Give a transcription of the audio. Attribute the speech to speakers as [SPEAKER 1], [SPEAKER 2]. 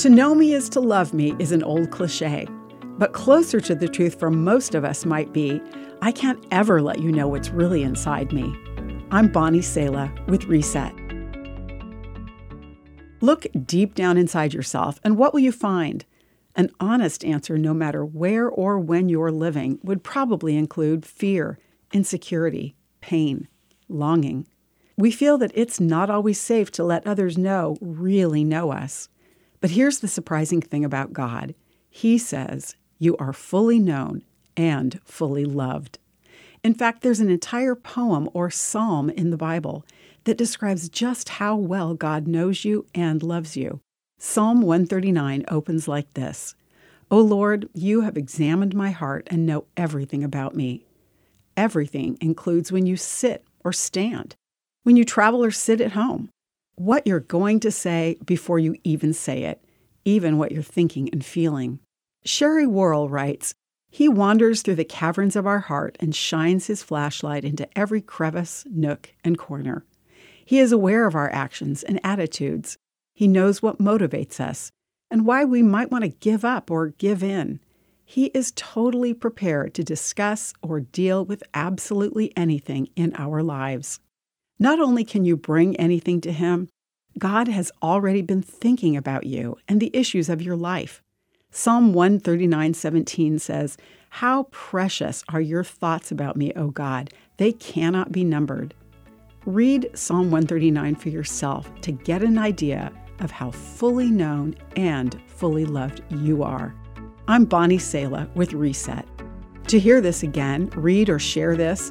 [SPEAKER 1] To know me is to love me is an old cliche, but closer to the truth for most of us might be I can't ever let you know what's really inside me. I'm Bonnie Sala with Reset. Look deep down inside yourself, and what will you find? An honest answer, no matter where or when you're living, would probably include fear, insecurity, pain, longing. We feel that it's not always safe to let others know, really know us. But here's the surprising thing about God He says, You are fully known and fully loved. In fact, there's an entire poem or psalm in the Bible that describes just how well God knows you and loves you. Psalm 139 opens like this O Lord, you have examined my heart and know everything about me. Everything includes when you sit or stand, when you travel or sit at home, what you're going to say before you even say it, even what you're thinking and feeling. Sherry Worrell writes He wanders through the caverns of our heart and shines his flashlight into every crevice, nook, and corner. He is aware of our actions and attitudes. He knows what motivates us and why we might want to give up or give in. He is totally prepared to discuss or deal with absolutely anything in our lives. Not only can you bring anything to Him, God has already been thinking about you and the issues of your life. Psalm 139:17 says, "How precious are your thoughts about me, O God. They cannot be numbered." Read Psalm 139 for yourself to get an idea of how fully known and fully loved you are. I'm Bonnie Sala with Reset. To hear this again, read or share this,